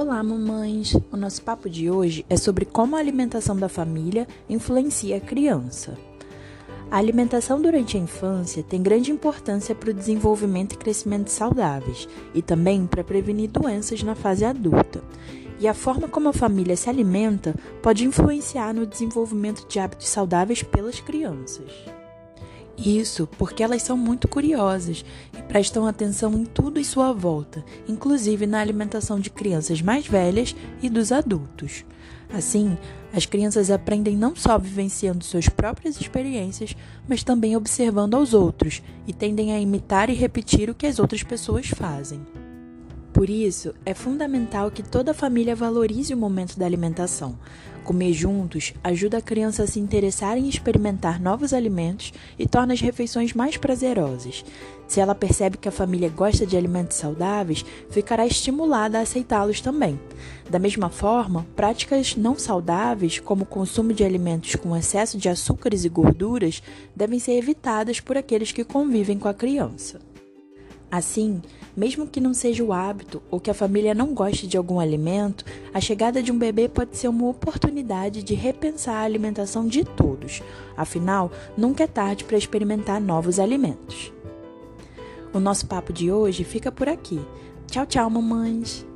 Olá, mamães! O nosso papo de hoje é sobre como a alimentação da família influencia a criança. A alimentação durante a infância tem grande importância para o desenvolvimento e crescimento saudáveis e também para prevenir doenças na fase adulta. E a forma como a família se alimenta pode influenciar no desenvolvimento de hábitos saudáveis pelas crianças. Isso porque elas são muito curiosas e prestam atenção em tudo em sua volta, inclusive na alimentação de crianças mais velhas e dos adultos. Assim, as crianças aprendem não só vivenciando suas próprias experiências, mas também observando aos outros e tendem a imitar e repetir o que as outras pessoas fazem. Por isso, é fundamental que toda família valorize o momento da alimentação. Comer juntos ajuda a criança a se interessar em experimentar novos alimentos e torna as refeições mais prazerosas. Se ela percebe que a família gosta de alimentos saudáveis, ficará estimulada a aceitá-los também. Da mesma forma, práticas não saudáveis, como o consumo de alimentos com excesso de açúcares e gorduras, devem ser evitadas por aqueles que convivem com a criança. Assim, mesmo que não seja o hábito ou que a família não goste de algum alimento, a chegada de um bebê pode ser uma oportunidade de repensar a alimentação de todos. Afinal, nunca é tarde para experimentar novos alimentos. O nosso papo de hoje fica por aqui. Tchau, tchau, mamães!